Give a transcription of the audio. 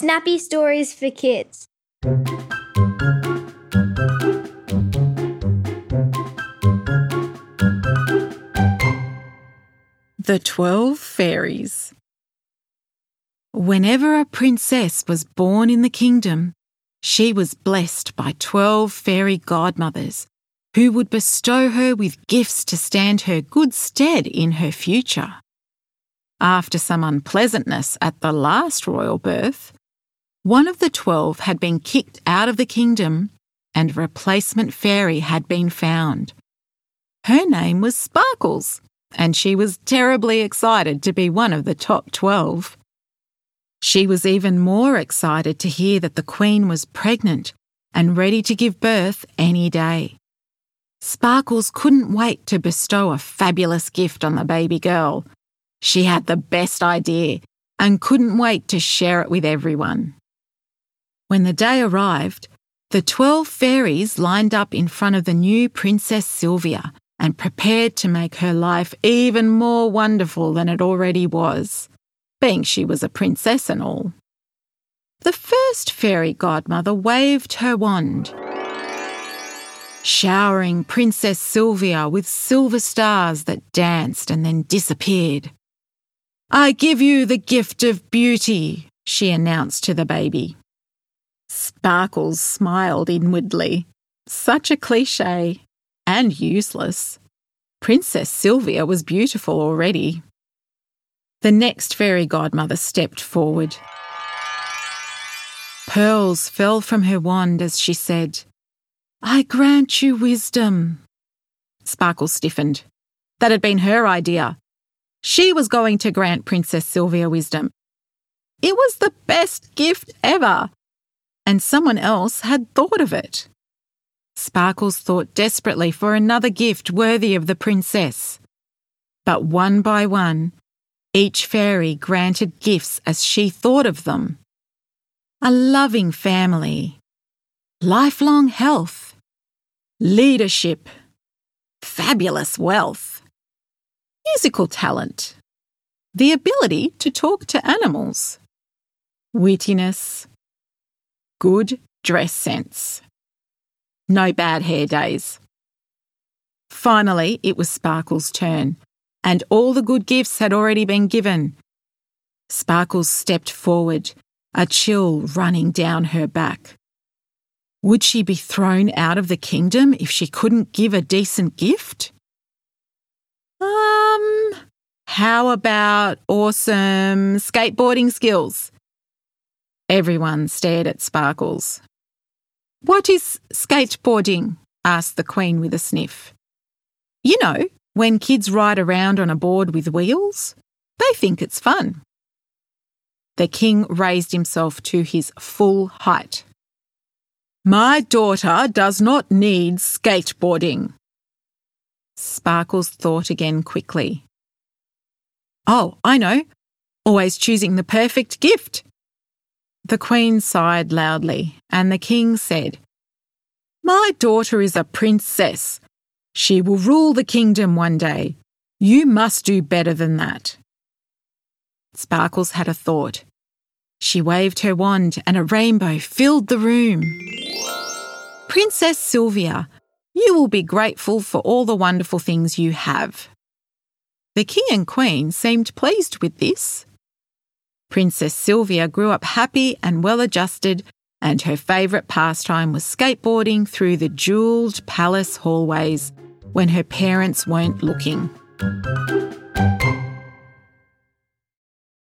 Snappy stories for kids. The Twelve Fairies. Whenever a princess was born in the kingdom, she was blessed by twelve fairy godmothers who would bestow her with gifts to stand her good stead in her future. After some unpleasantness at the last royal birth, one of the twelve had been kicked out of the kingdom and a replacement fairy had been found. Her name was Sparkles, and she was terribly excited to be one of the top twelve. She was even more excited to hear that the Queen was pregnant and ready to give birth any day. Sparkles couldn't wait to bestow a fabulous gift on the baby girl. She had the best idea and couldn't wait to share it with everyone. When the day arrived, the twelve fairies lined up in front of the new Princess Sylvia and prepared to make her life even more wonderful than it already was, being she was a princess and all. The first fairy godmother waved her wand, showering Princess Sylvia with silver stars that danced and then disappeared. I give you the gift of beauty, she announced to the baby. Sparkles smiled inwardly. Such a cliche and useless. Princess Sylvia was beautiful already. The next fairy godmother stepped forward. Pearls fell from her wand as she said, I grant you wisdom. Sparkle stiffened. That had been her idea. She was going to grant Princess Sylvia wisdom. It was the best gift ever. And someone else had thought of it. Sparkles thought desperately for another gift worthy of the princess. But one by one, each fairy granted gifts as she thought of them. A loving family, lifelong health, leadership, fabulous wealth, musical talent, the ability to talk to animals, wittiness, good dress sense. No bad hair days. Finally, it was Sparkle's turn, and all the good gifts had already been given. Sparkles stepped forward, a chill running down her back. Would she be thrown out of the kingdom if she couldn't give a decent gift? Um, how about awesome skateboarding skills? Everyone stared at Sparkles. What is skateboarding? asked the Queen with a sniff. You know, when kids ride around on a board with wheels, they think it's fun. The King raised himself to his full height. My daughter does not need skateboarding. Sparkles thought again quickly. Oh, I know. Always choosing the perfect gift. The Queen sighed loudly, and the King said, My daughter is a princess. She will rule the kingdom one day. You must do better than that. Sparkles had a thought. She waved her wand, and a rainbow filled the room. Princess Sylvia, you will be grateful for all the wonderful things you have. The King and Queen seemed pleased with this. Princess Sylvia grew up happy and well adjusted, and her favourite pastime was skateboarding through the jewelled palace hallways when her parents weren't looking.